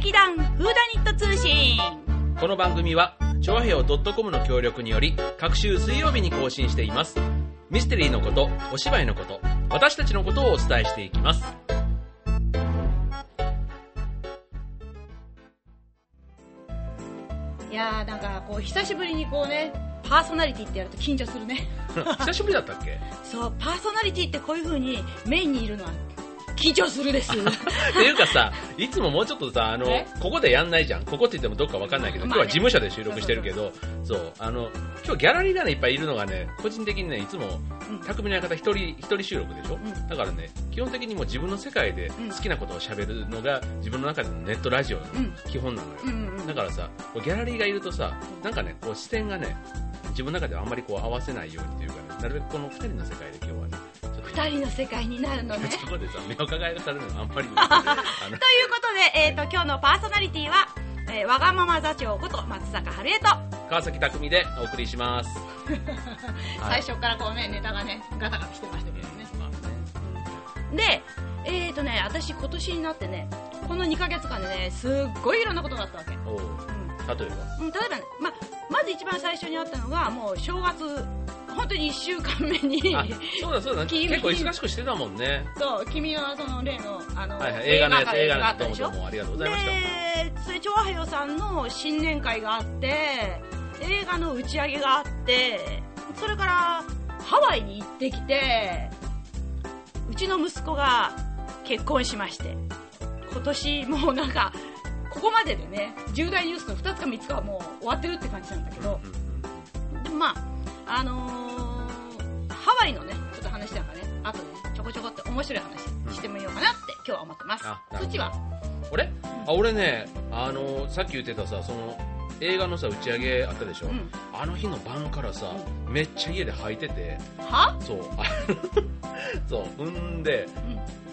劇団フーダニット通信この番組は、チョアヘオ .com の協力により、各週水曜日に更新しています。ミステリーのこと、お芝居のこと、私たちのことをお伝えしていきます。いやーなんかこう久しぶりにこうねパーソナリティってやると緊張するね 久しぶりだったっけ？そうパーソナリティってこういう風にメインにいるのは緊張するです。っていうかさ、いつももうちょっとさ、あのえ、ここでやんないじゃん。ここって言ってもどっかわかんないけど、まあね。今日は事務所で収録してるけど、そう、あの、今日ギャラリーがね、いっぱいいるのがね、個人的にね、いつも、うん。匠の館一人、一人収録でしょ、ん。だからね、基本的にもう自分の世界でうん。好きなことを喋るのが、自分の中でのネットラジオのうん。基本なのよ。うんうんうん。だからさ、ギャラリーがいるとさ、なんかね、こう視点がね、自分の中ではあんまりこう合わせないようにというかね、なるべくこの二人の世界で今日はね、二人の世界になるのね。そこでさ、目を輝かされるのがあんまり ということで、えー、と今日のパーソナリティは、えーわがまま座長こと松坂春江と、川崎匠でお送りします。はい。最初からこうねネタがねガタガタしてましたけどね。まあね。でえーとね私今年になってねこの2ヶ月間でねすっごいいろんなことがあったわけ、う。ん。例えば？うん、例えばね、ままず一番最初にあったのがもう正月本当に1週間目にあ、そうだそうだ、君結構忙しくしてたもんね。そう君のその例のあの、はいはい、映画のやつ、映画のやつ、どうもどうもありがとうございました。でそれ長平洋さんの新年会があって映画の打ち上げがあってそれからハワイに行ってきてうちの息子が結婚しまして今年もうなんかここまででね重大ニュースの2つか3つかはもう終わってるって感じなんだけどでもまああのーハワイのねちょっと話なんかね。あとねちょこちょこって面白い話してみようかなって今日は思ってます。そっちは？俺？あ、俺ね、あの、さっき言ってたさ、その、映画のさ、打ち上げあったでしょ、うん。あの日の晩からさ、めっちゃ家で吐いてて、は？そう、あ そう、んで、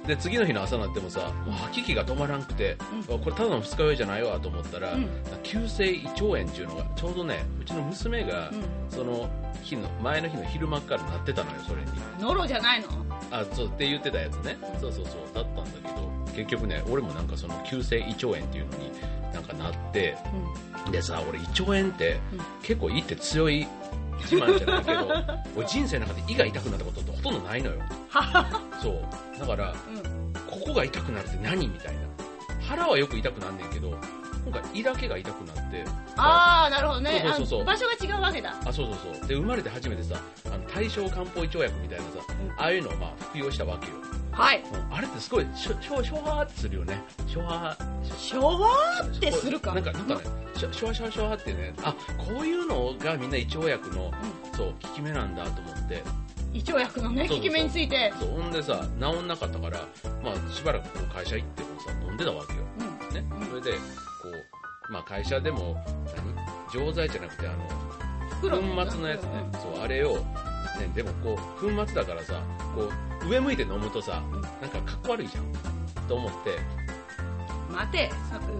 うん。で、次の日の朝になってもさ、もう吐き気が止まらんくて、これただの二日酔いじゃないわと思ったら、うん。急性胃腸炎っていうのが、ちょうどね、うちの娘が、うん。その日の、前の日の昼間からなってたのよ、それに。ノロじゃないの？あ、そうって言ってたやつね。そうそうそう、だったんだけど、結局ね、俺もなんかその急性胃腸炎っていうのになんかなって、でさ、俺胃腸炎って、うん結構胃って強い自慢じゃないけど、俺人生の中で胃が痛くなったことってほとんどないのよ。そう。だから、うんここが痛くなるって何みたいな。腹はよく痛くなんねんけど、今回胃だけが痛くなって、ああなるほどねそうそうそう場所が違うわけだあ、そうそうそう。で、生まれて初めてさ、あの、対症漢方胃腸薬みたいなさ、うんああいうのをまあ服用したわけよ。はいうんあれってすごい、しょ、しょ、しょわーってするよね。しょわー。しょわーってするか？なんか、なんかね、しょ、しょわしょわしょわってね、あ、こういうのがみんな胃腸薬の、そう、効き目なんだと思って、胃腸薬のね効き目について。そう、ほんでさ、治んなかったから、まあ、しばらくこの会社行ってもさ、飲んでたわけよ。うん。ね。うん。それで、こう、まあ会社でも、何？錠剤じゃなくて、あの、袋粉末のやつね、そう、あれを、ね、でもこう、粉末だからさ、こう、上向いて飲むとさ、なんかかっこ悪いじゃん。と思って、待て。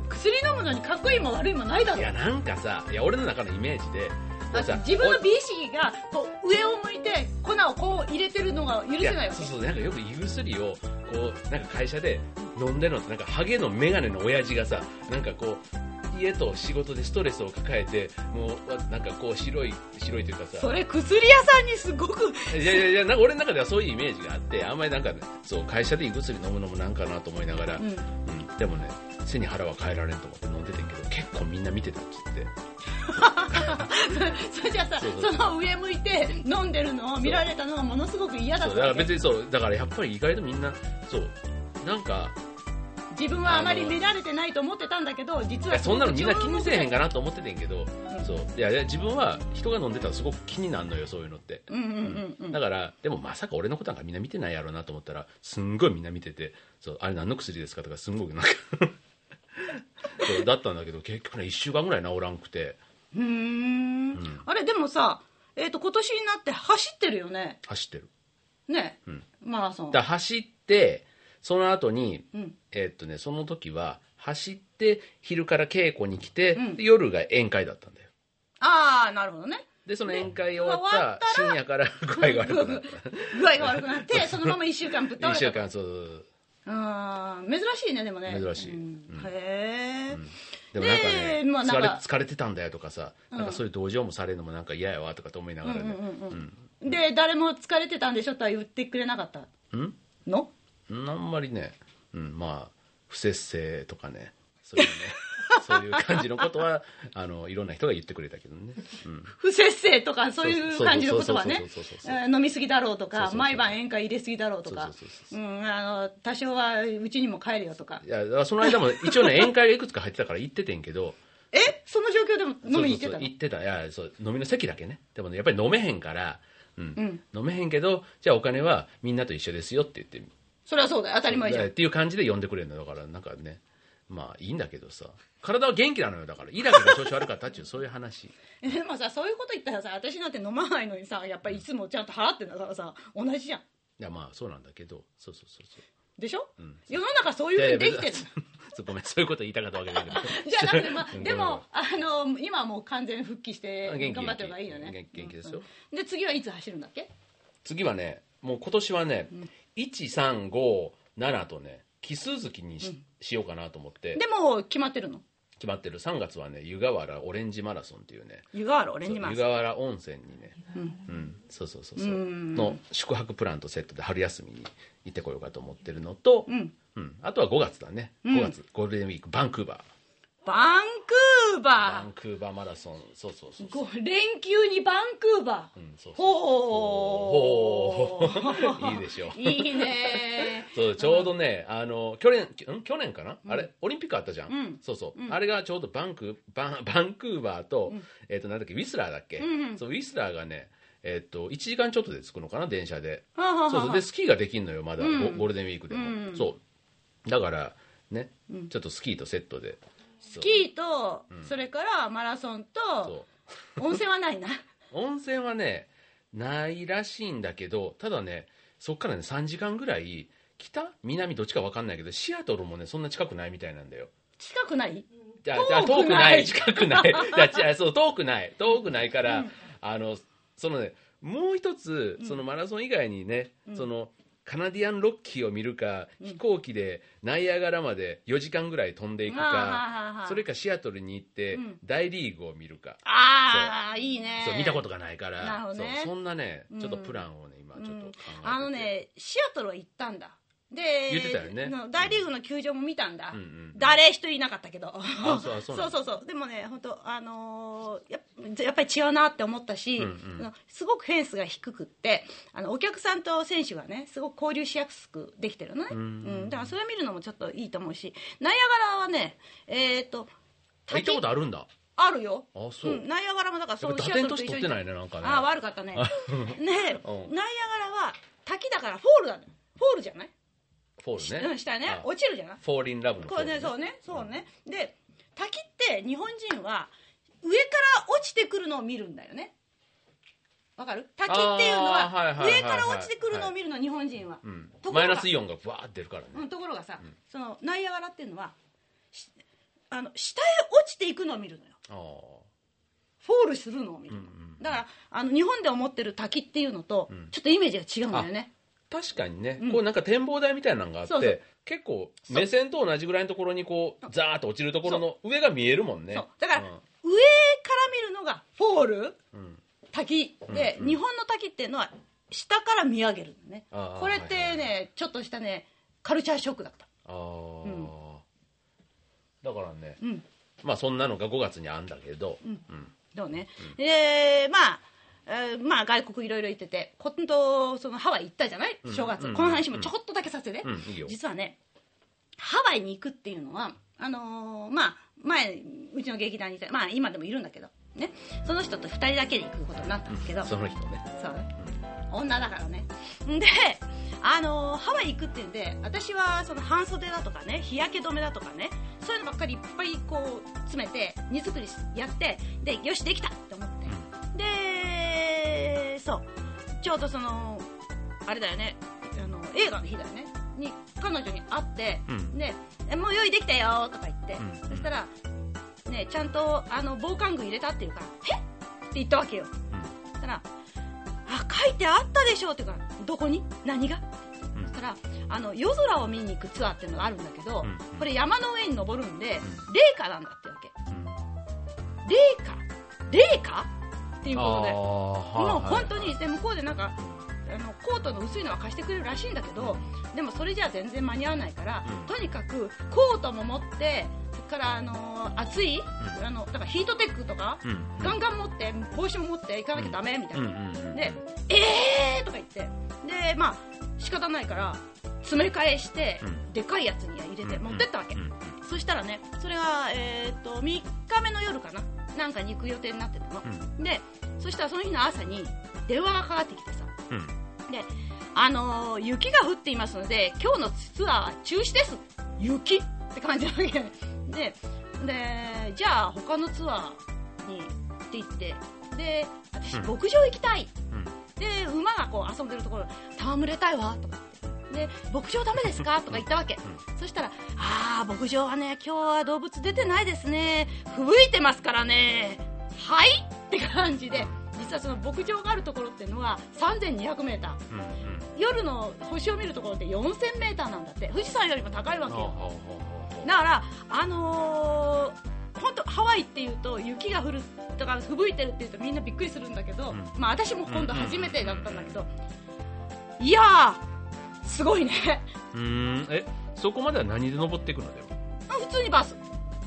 薬飲むのにかっこいいも悪いもないだろ。いや、なんかさ、いや、俺の中のイメージで、だってさ自分の美意識がこう上を向いて粉をこう入れてるのが許せないわけ。そうそう、なんかよく胃薬を、こう、なんか会社で飲んでるのって、なんかハゲのメガネの親父がさ、なんかこう、家と仕事でストレスを抱えて、もう、わなんかこう、白い、白いというかさ、それ薬屋さんにすごく。いやいやいや、なんか俺の中ではそういうイメージがあって、あんまりなんかね、そう、会社で胃薬飲むのもなんかなと思いながら、うん。うん、でもね、背に腹は変えられんと思って飲んでてんけど、結構みんな見てたっつって。それじゃあさその上向いて飲んでるのを見られたのがものすごく嫌だそう、だから別にそう、だからやっぱり意外とみんな、そう、なんか、自分はあまり見られてないと思ってたんだけど実はそんなのみんな気にせえへんかかなと思っててんけど、そう。いや自分は人が飲んでたらすごく気になるのよそういうのって、うんうんうんうん。だからでもまさか俺のことなんかみんな見てないやろうなと思ったらすんごいみんな見ててそうあれ何の薬ですかとかすんごくなんか。そうだったんだけど結局ね1週間ぐらい治らんくてうー。んん。あれでもさえっ、と今年になって走ってるよね。走ってる。ね、ん。マラソン。だ走ってその後にうん。えーっとねその時は走って昼から稽古に来て、うん。で夜が宴会だったんだよ。ああなるほどね。でその宴会終わったら深夜から 具合が悪くなった。具合が悪くなって そのまま1週間ぶっ倒れ1た週間そうあー珍しいねでもね。珍しい。うん。うん。へえ、うんでもなんかね、でまあなんか。疲れ疲れてたんだよとかさ、うん。なんかそういう同情もされるのもなんか嫌やわとかと思いながらね、うんうんうん。うん。で誰も疲れてたんでしょとは言ってくれなかった？うん？の？うんあんまりね、うん、まあ不節制とかね。そういうね そういう感じのことは あのいろんな人が言ってくれたけどね、うん、不節制とかそういう感じのことはね飲みすぎだろうとか毎晩宴会入れすぎだろうとか多少はうちにも帰るよとかいやその間も一応ね宴会がいくつか入ってたから行っててんけどえその状況でも飲みに行ってたの行ってたいやそう飲みの席だけねでもねやっぱり飲めへんから、うんうん飲めへんけどじゃあお金はみんなと一緒ですよって言ってそれはそうだよ当たり前じゃんっていう感じで呼んでくれるのだからなんかねまあいいんだけどさ。体は元気なのよだから。いいだけが調子悪かったっていうそういう話。え でもさそういうこと言ったらさ私なんて飲まないのにさやっぱりいつもちゃんと払ってんだからさ同じじゃん。いやまあそうなんだけど。そうそうそうそう。でしょ、ん。世の中そういうふうにできてるごめんそういうこと言いたかったわけだけど。じゃなくて、まあう、ん。でも、あの、今はもう完全復帰して頑張ってる方がいいよね。元気元気ですよ。うん。で、次はいつ走るんだっけ？次はねもう今年はね、1357とね奇数月にし,、しようかなと思って。でも、決まってるの？決まってる。3月はね湯河原オレンジマラソンっていうね。湯河原オレンジマラ湯ソン。河原温泉にね、うん。そうそうそうそう。うん。の宿泊プランとセットで春休みに行ってこようかと思ってるのと、うん。うん。あとは5月だね。うん。5月、ゴールデンウィークバンクーバーバンクーババンクーバーマラソン。そうそうそうー。ご連休にバンクーバー。うんそうそうほー。ほーいいでしょ。ういいね。そうちょうどね、あの去年ん？去年かな、あれ？オリンピックあったじゃん、うん。そうそう、うん。あれがちょうどバンクバンバンクーバーと,、うん。えっとなんだっけウィスラーだっけ、うんうん。そうウィスラーがねえっと1時間ちょっとで着くのかな？電車で。そうそう。でスキーができんのよまだ、うん。ゴゴールデンウィークでも、うん。そう。だからね、うん。ちょっとスキーとセットでスキーと、うん。それからマラソンと、温泉はないな。温泉はねないらしいんだけどただねそっからね3時間ぐらい北？南？どっちか分かんないけどシアトルもねそんな近くないみたいなんだよ。近くない？じゃあじゃあ遠くな遠くない。い近くない。じゃあじゃあそう遠くない。遠くないから、うん。あのそのねもう一つそのマラソン以外にね、うん。そのカナディアンロッキーを見るか、うん。飛行機でナイアガラまで4時間ぐらい飛んでいくか、それかシアトルに行ってうん。大リーグを見るか、ああ、いいね。そう見たことがないから。そうそんなねうんちょっとプランをね今ちょっと考えてて、あのね、シアトルは行ったんだ。で、言ってたよね。の大リーグの球場も見たんだ。うんうん誰一人いなかったけど。あそうあそうそうでもね、本当あのーやっぱり違うなって思ったし、うんうん。すごくフェンスが低くって、あのお客さんと選手がね、すごく交流しやすくできてるのね。うんうんだからそれを見るのもちょっといいと思うし、ナイアガラはね、えっ、と、あ行ったことあるんだ。あるよ。あそう、ん。ナイアガラもだからそうやっぱだてに年取ってないねなんかね。ああ悪かったね。ねうん。ナイアガラは滝だから fall だね。 fall じゃない fall ねね。あ落ちるじゃない fall in love の fall、れね。そうねそうね。で滝って日本人は上から落ちてくるのを見るんだよね。わかる？滝っていうのは上から落ちてくるのを見るの日本人は、うん。マイナスイオンがブワーって出るからね、うん、ところがさ、うん。そのナイアガラっていうのはしあの下へ落ちていくのを見るのよ。 fall するのを見るの、うんうん。だからあの日本で思ってる滝っていうのと、うん。ちょっとイメージが違うんだよね確かにね、うん。こうなんか展望台みたいなのがあってそうそう。結構目線と同じぐらいのところにこうザーッと落ちるところの上が見えるもんね。そう。だから、うん。上から見るのが fall うん。滝。で、うんうん日本の滝っていうのは下から見上げるのね。あーこれってね、はいはいちょっとしたねカルチャーショックだった。ああ、うん。だからねうん。まあそんなのが5月にあんだけど、うん。うん。どうね、えーまあえーまあ外国いろいろ行ってて今度そのハワイ行ったじゃない？うん。正月、うん。この話もちょこっとだけさせて実はねハワイに行くっていうのはあのーまあ前うちの劇団にいたまあ今でもいるんだけどね。その人と2人だけで行くことになったんですけど、その人ね。そうね。女だからね。であのーハワイ行くっていうんで私はその半袖だとかね日焼け止めだとかねそういうのばっかりいっぱいこう詰めて荷造りやってでよしできたって思って。でそう。ちょうどそのあれだよね。あの映画の日だよね。に彼女に会って、うん。でえもう用意できたよとか言って、うん。そしたら、ね、ちゃんとあの防寒具入れたっていうからえ？って言ったわけよ。そしたらあ書いてあったでしょっていうからどこに何が？うん。うんしたらあの夜空を見に行くツアーっていうのがあるんだけど、うん。これ山の上に登るんで、ん。霊下なんだってわけ。霊下霊下っていうことで。もう本当にで向こうでなんかあのコートの薄いのは貸してくれるらしいんだけど、でもそれじゃ全然間に合わないから、うん。とにかくコートも持ってそれからあの暑い、あのだからヒートテックとか、うん。ガンガン持って帽子も持って行かなきゃダメみたいな、うんうんうん。でえーとか言って。でまあ仕方ないから詰め替えして、うん。でかいやつには入れて持ってったわけ、うん。そしたらねそれが、えー、と3日目の夜かな。なんかに行く予定になってたの、うん。でそしたらその日の朝に電話がかかってきてさ。うん。で、あのー雪が降っていますので今日のツアーは中止です。雪って感じなわけ。ででじゃあ他のツアーにって言って。で私うん。牧場行きたい、うん。で馬がこう遊んでるところ戯れたいわとか言ってで牧場ダメですか？とか言ったわけ、そしたらあー牧場はね今日は動物出てないですね。吹雪いてますからね。はい？って感じで。実はその牧場があるところっていうのは 3200m うんうん。夜の星を見るところって 4000m なんだって。富士山よりも高いわけよ。だからあのー、本当ハワイっていうと雪が降るとか吹雪いてるっていうとみんなびっくりするんだけど、うん。まあ私も今度初めてだったんだけど、いやーすごいね。うーん。えそこまでは何で登っていくのでも？普通にバス。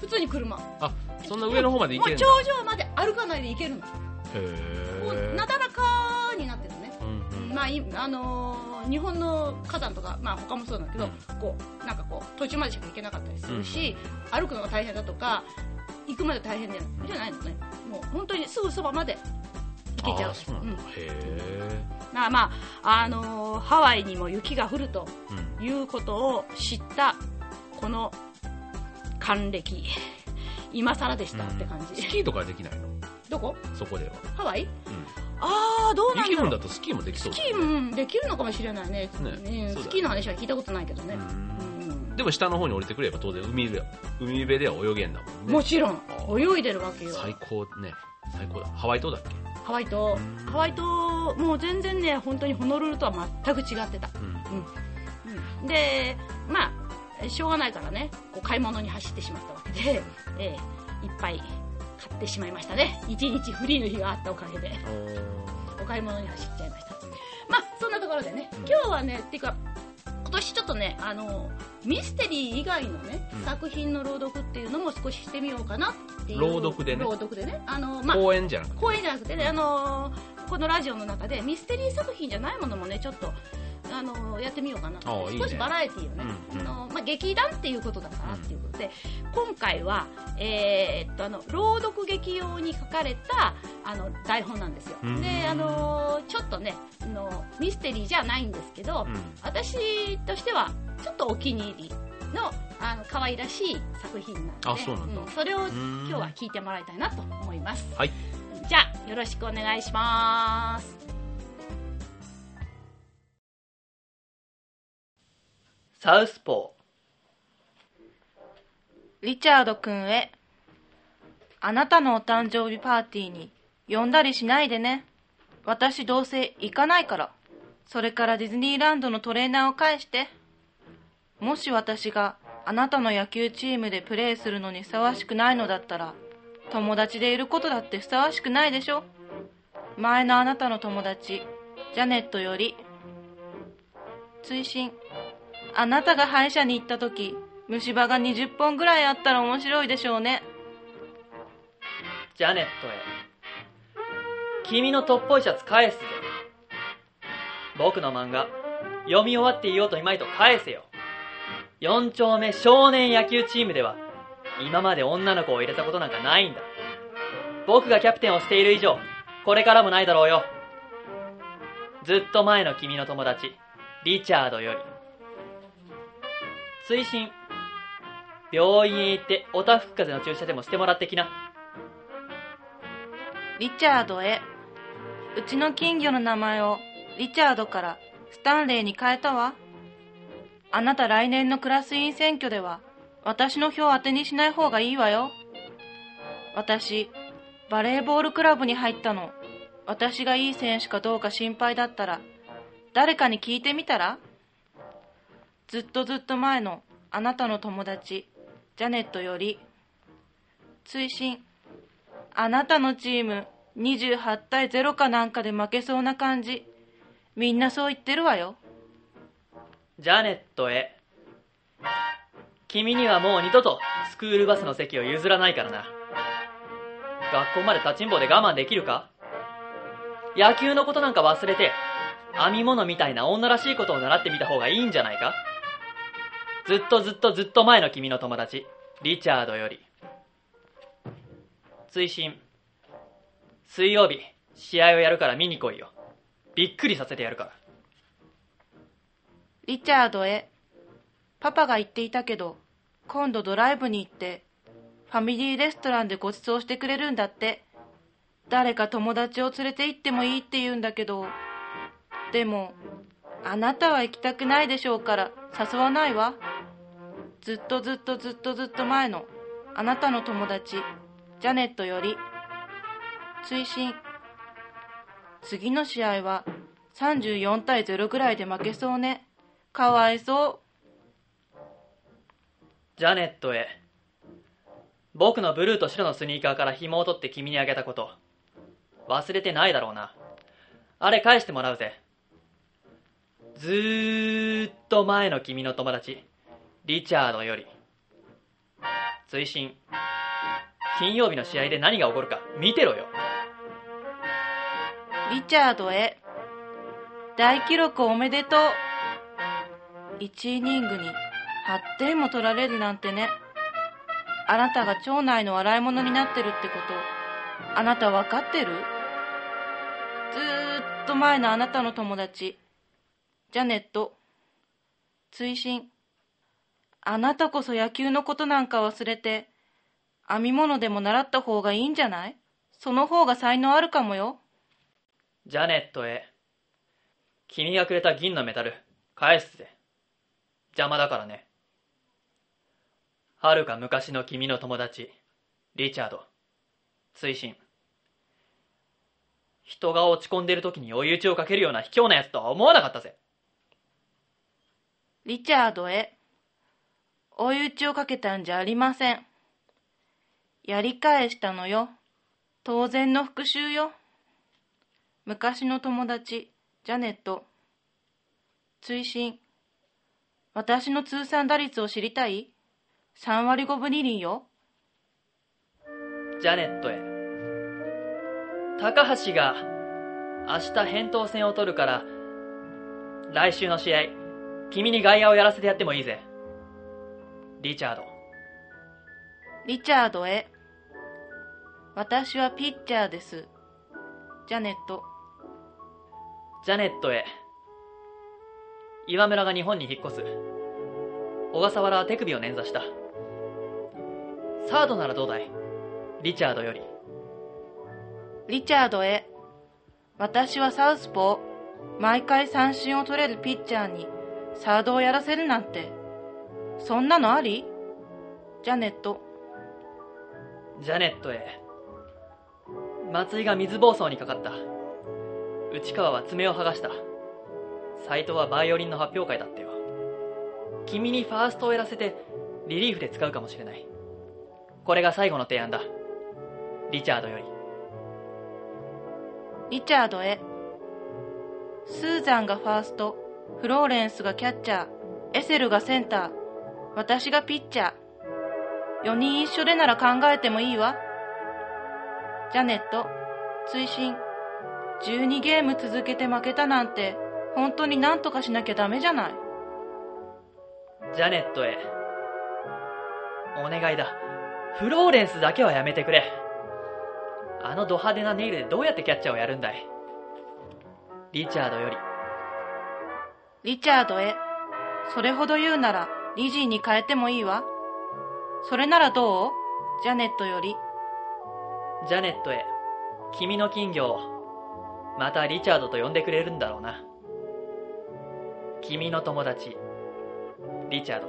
普通に車。あそんな上の方まで行けるんだ。もう頂上まで歩かないで行けるの。へこうえなだらかになってるのね。うんうん。まあいあのー日本の火山とか、まあ、他もそうなんだけど、うん。こうなんかこう途中までしか行けなかったりするし、歩くのが大変だとか行くまで大変じゃないのね。もう本当にすぐそばまで行けちゃう。あそうなんだ、うん。へえまあまあ、あのーハワイにも雪が降るとうん。いうことを知ったこの還暦。今更でしたって感じ、スキーとかはできないの？どこ？そこでは、ハワイ？うん、ああどうなん雪だろう。降るんだとスキーもできそうスキーもできるのかもしれないね。ね。スキーの話は聞いたことないけどね、うん。うん。でも下の方に降りてくれば当然海辺海辺では泳げんだもんね。もちろん。泳いでるわけよ。最高ね。最高だ。ハワイ島だっけ？ハワイ島うんハワイ島もう全然ね本当にホノルルとは全く違ってた、うん。うん、でまあしょうがないからねこう買い物に走ってしまったわけで、ええいっぱい買ってしまいましたね。一日フリーの日があったおかげで。お買い物に走っちゃいました。まあそんなところでねうん。今日はねっていうか今年ちょっとねあのミステリー以外のね、うん。作品の朗読っていうのも少ししてみようかなっていう。朗読でね。朗読でね。あのまあ公園じゃなくて公演じゃなくてね、あのーこのラジオの中でミステリー作品じゃないものもねちょっと、あのーやってみようかな。ああいいね。少しバラエティーをね、うんうん。あのーまあ、劇団っていうことだからっていうことで、今回は、えーっとあの朗読劇用に書かれたあの台本なんですよ、うん。で、あのーちょっとねあのミステリーじゃないんですけど、うん。私としてはちょっとお気に入りのあの可愛らしい作品なのであそうなんだ。それをん。今日は聞いてもらいたいなと思います。はい。じゃあ、よろしくお願いします。サウスポーリチャード君へ。あなたのお誕生日パーティーに呼んだりしないでね。私どうせ行かないから。それからディズニーランドのトレーナーを返して。もし私があなたの野球チームでプレーするのにふさわしくないのだったら、友達でいることだってふさわしくないでしょ前のあなたの友達、ジャネットより。追伸あなたが歯医者に行った時虫歯が20本ぐらいあったら面白いでしょうね。ジャネットへ。君のトッポイシャツ返すぜ。僕の漫画読み終わっていようといまいと返せよ。4丁目少年野球チームでは今まで女の子を入れたことなんかないんだ。僕がキャプテンをしている以上これからもないだろうよ。ずっと前の君の友達リチャードより。追伸病院へ行っておたふく風邪の注射でもしてもらってきな。リチャードへ。うちの金魚の名前をリチャードからスタンレーに変えたわ。あなた来年のクラス委員選挙では私の票を当てにしない方がいいわよ。私バレーボールクラブに入ったの。私がいい選手かどうか心配だったら誰かに聞いてみたらずっとずっと前のあなたの友達、ジャネットより、追伸あなたのチーム28対0かなんかで負けそうな感じ。みんなそう言ってるわよ。ジャネットへ。君にはもう二度とスクールバスの席を譲らないからな。学校まで立ちんぼで我慢できるか？野球のことなんか忘れて、編み物みたいな女らしいことを習ってみた方がいいんじゃないか？ずっとずっとずっと前の君の友達、リチャードより。追伸水曜日、試合をやるから見に来いよ。びっくりさせてやるから。リチャードへ。パパが言っていたけど、今度ドライブに行って、ファミリーレストランでご馳走してくれるんだって。誰か友達を連れて行ってもいいって言うんだけど、でも、あなたは行きたくないでしょうから誘わないわ。ずっとずっとずっとずっと前のあなたの友達、ジャネットより。追伸次の試合は34対0ぐらいで負けそうね。かわいそう。ジャネットへ。僕のブルーと白のスニーカーから紐を取って君にあげたこと、忘れてないだろうな。あれ返してもらうぜ。ずーっと前の君の友達、リチャードより。追伸金曜日の試合で何が起こるか見てろよ。リチャードへ。大記録おめでとう。1イニングに8点も取られるなんてね。あなたが町内の笑い物になってるってこと、あなたわかってる？ずーっと前のあなたの友達、ジャネット。追伸あなたこそ野球のことなんか忘れて、編み物でも習った方がいいんじゃない？その方が才能あるかもよ。ジャネットへ。君がくれた銀のメダル、返すぜ。邪魔だからね。はるか昔の君の友達、リチャード。追伸人が落ち込んでる時に追い打ちをかけるような卑怯なやつとは思わなかったぜ。リチャードへ。追い打ちをかけたんじゃありません。やり返したのよ。当然の復讐よ。昔の友達、ジャネット。追伸私の通算打率を知りたい ?3 割5分2厘よ。ジャネットへ。高橋が明日扁桃腺を取るから、来週の試合、君に外野をやらせてやってもいいぜ。リチャード。リチャードへ。私はピッチャーです。ジャネット。ジャネットへ。岩村が日本に引っ越す。小笠原は手首を捻挫した。サードならどうだい？リチャードより。リチャードへ。私はサウスポー。毎回三振を取れるピッチャーにサードをやらせるなんて。そんなのあり？ジャネット。ジャネットへ。松井が水暴走にかかった。内川は爪を剥がした。斎藤はバイオリンの発表会だったよ。君にファーストをやらせてリリーフで使うかもしれない。これが最後の提案だ。リチャードより。リチャードへ。スーザンがファースト、フローレンスがキャッチャー、エセルがセンター、私がピッチャー。4人一緒でなら考えてもいいわ。ジャネット、追伸12ゲーム続けて負けたなんて、本当に何とかしなきゃダメじゃない。ジャネットへ。お願いだ。フローレンスだけはやめてくれ。あのド派手なネイルでどうやってキャッチャーをやるんだい？リチャードより。リチャードへ。それほど言うなら、リジーに変えてもいいわ。それならどう？ジャネットより。ジャネットへ。君の金魚を、またリチャードと呼んでくれるんだろうな。君の友達、リチャード。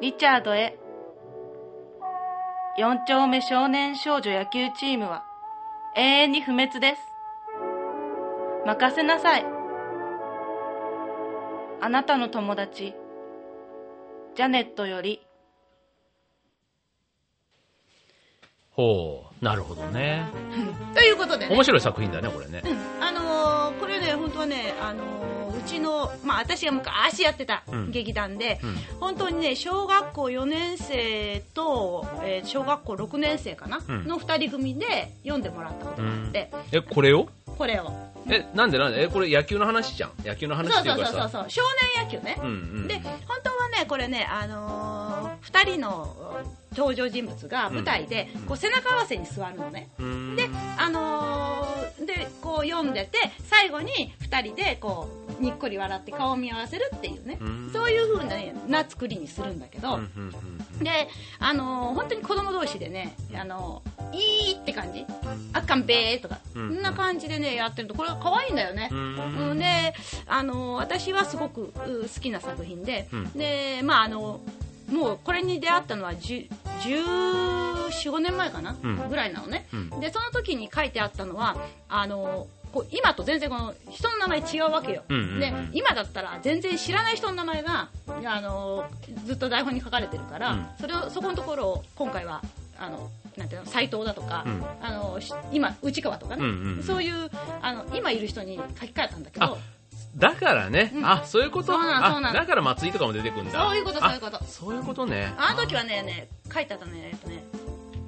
リチャードへ。四丁目少年少女野球チームは永遠に不滅です。任せなさい。あなたの友達ジャネットより。ほうなるほどね。ということでね。面白い作品だねこれね。あのーこれね本当はね、あのーうちの、まあ、私が昔やってたうん。劇団で、うん。本当にね小学校4年生と、えー小学校6年生かな、うん。の2人組で読んでもらったことがあって、えこれを？これを。えなんでなんで？えこれ野球の話じゃん。野球のそう話っていそううそうかさそう。少年野球ね、うんうんで本当はねこれね、あのー、2人の登場人物が舞台で、うんこう背中合わせに座るのね、うん。で、あのーでこう読んでて最後に2人でこうにっこり笑って顔を見合わせるっていうね、うん。そういう風な,、ね、な作りにするんだけど、で、あのー本当に子供同士でね、あのーいいって感じ。あっかんべーとか、うんそんな感じでねやってるとこれが可愛いんだよね、うんうん、で、あの私はすごくう好きな作品で、うん。でまああのもうこれに出会ったのは10 1415年前かな、うん。ぐらいなのね、うん。でその時に書いてあったのはあのこう今と全然この人の名前違うわけよ、うんうんうん。で今だったら全然知らない人の名前があのずっと台本に書かれてるから、うん。それをそこのところを今回はあのなんていうの斎藤だとか、うん。あのし今内川とかね、うんうんうん。そういうあの今いる人に書き換えたんだけどあだからね、うん。あそういうこと？そうなのそうなの。あだから松井とかも出てくるんだ。そういうことそういうこと。あそういうことね。あの時はねね書いてあったねえっとね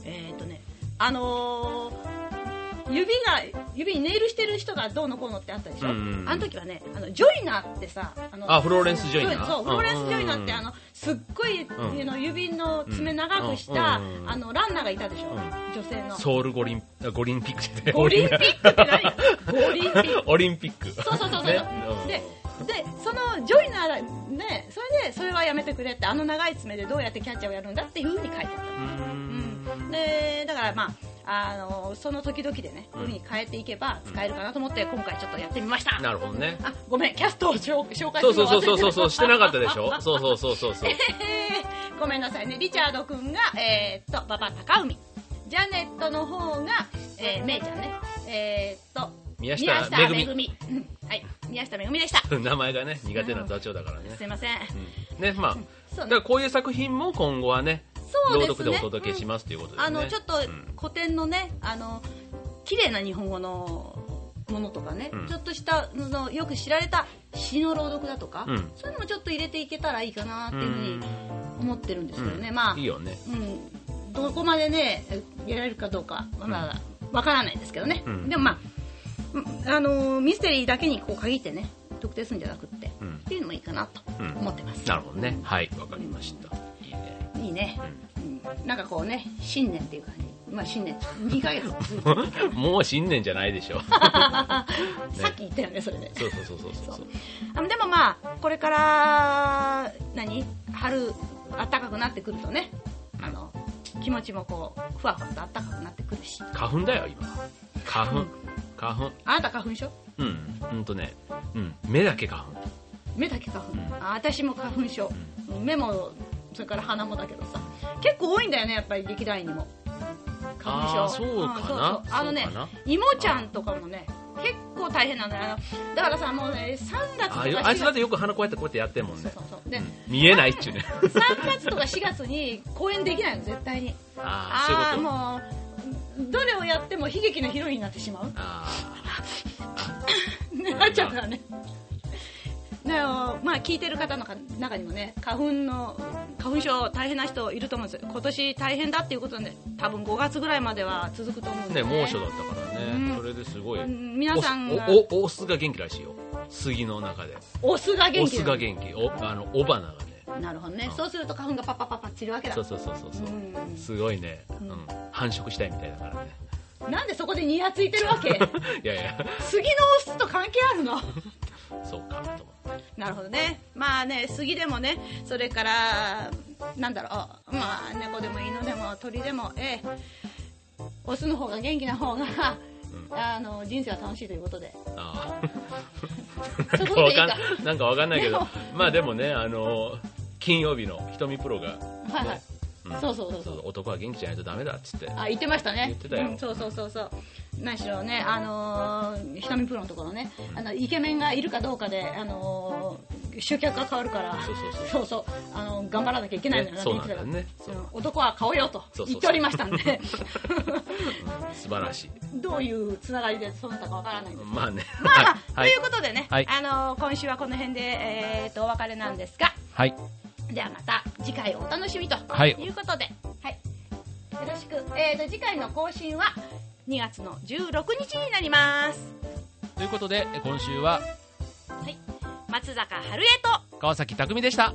えっとねあのー指が指にネイルしてる人がどうのこうのってあったでしょ、うんうんうん。あの時はねあのジョイナーってさあのあフローレンス・ジョイナー？そうフローレンス・ジョイナーってうんあのすっごい、ん。あの指の爪長くした、うんうんうんあのランナーがいたでしょ、ん。女性の。ソウル五輪あ五輪ピックってオリンピックって何？オリンピック。オリンピック。そうそうそうそう。ね。ででそのジョイナーねそれでそれはやめてくれってあの長い爪でどうやってキャッチャーをやるんだっていう風に書いてあった。でだからまああのその時々でね、うに変えていけば使えるかなと思って今回ちょっとやってみました。なるほどね。あごめんキャストを紹紹介するのそうそうそうそうそうそうしてなかったでしょ？そうそうそうそうそう。えーごめんなさいね。リチャード君がえーっと馬場隆海ジャネットの方が、えー、めいちゃんね。えーっと宮宮下下めぐみ。はい。宮下めぐみでした。名前がね苦手な座長だからね。すいません。うん。ねまあだからこういう作品も今後はね朗読でお届けしますということでね。あのちょっとうん。古典のねあの綺麗な日本語のものとかね、うん。ちょっとしたのよく知られた詩の朗読だとか、うん。そういうのもちょっと入れていけたらいいかなっていうふうにうん。思ってるんですけどね、うん。まあいいよね。うん、どこまでねやれるかどうかまだわからないですけどね、うん。でもまあうんあのミステリーだけにこう限ってね特定するんじゃなくって、うん。っていうのもいいかなとうん。思ってます、なるほどね。はいわかりました。いいね。いいね、ううん、なんかこうね新年っていう感じ。まあ新年2ヶ月もう新年じゃないでしょ。さっき言ったよねそれで。そうそうそうそうそう。そう。あでもまあこれから何？春暖かくなってくるとねあの気持ちもこうふわふわと暖かくなってくるし。花粉だよ今。花粉花粉。あなた花粉症？うん。ほんとね。うん。目だけ花粉。目だけ花粉、うん。あ私も花粉症、目もそれから鼻もだけどさ。結構多いんだよねやっぱり劇団員にも。花粉症。そうかな。そうそう。あのねそうかな。芋ちゃんとかもね結構大変なんだよあのだからさもうね3月とかあ4月あいつだってよく鼻こうやってこうやってやってんもんね。そうそうそう。で、うん。見えないっちゅうね。3月とか4月に公演できないの絶対に。ああそういうこと。もうどれをやっても悲劇のヒロインになってしまう？あね なっちゃうからね。でもまあ聞いてる方の中にもね花粉の花粉症大変な人いると思うんですよ。今年大変だっていうことで多分5月ぐらいまでは続くと思うんあで、ね。猛暑だったからね、うん。それですごい、うん皆さんがおおオスが元気らしいよ杉の中でオスが元気オスが元気おあの雄花がねなるほどね。うん。そうすると花粉がパッパッパッパッ散るわけだ。そうそうそうそうそう、うん。すごいね、ううん。ん、繁殖したいみたいだからね。なんでそこでニヤついてるわけ？いやいや。杉のオスと関係あるの？そうかと思ってなるほどね。まあね杉でもねそれからなんだろう。まあ猫でも犬でも鳥でもええ。オスの方が元気な方がうん。あの人生は楽しいということで。ああ。なんか。わかんなんかわかんないけど。まあでもねあの金曜日の瞳プロが、はいはい。うん。そうそうそうそう。男は元気じゃないとダメだっつって。あ言ってましたね。言ってたよ。うん、そうそうそうそう。何しろねあのー、瞳プロのところね。あのイケメンがいるかどうかであのー集客が変わるから。そうそうそう。そうそう。あの頑張らなきゃいけないんだよねそうなんだよね。そう。うん男は顔よと言っておりましたんで。素晴らしい。どういうつながりでそうなったかわからないんですまあね。まあまあ、はい。ということでね、はい。あの今週はこの辺で、えー、とお別れなんですが。はいではまた次回お楽しみとはい。いうことで、はい。よろしく、えー、と次回の更新は2月の16日になります。ということで今週ははい。松坂春江と川崎匠でした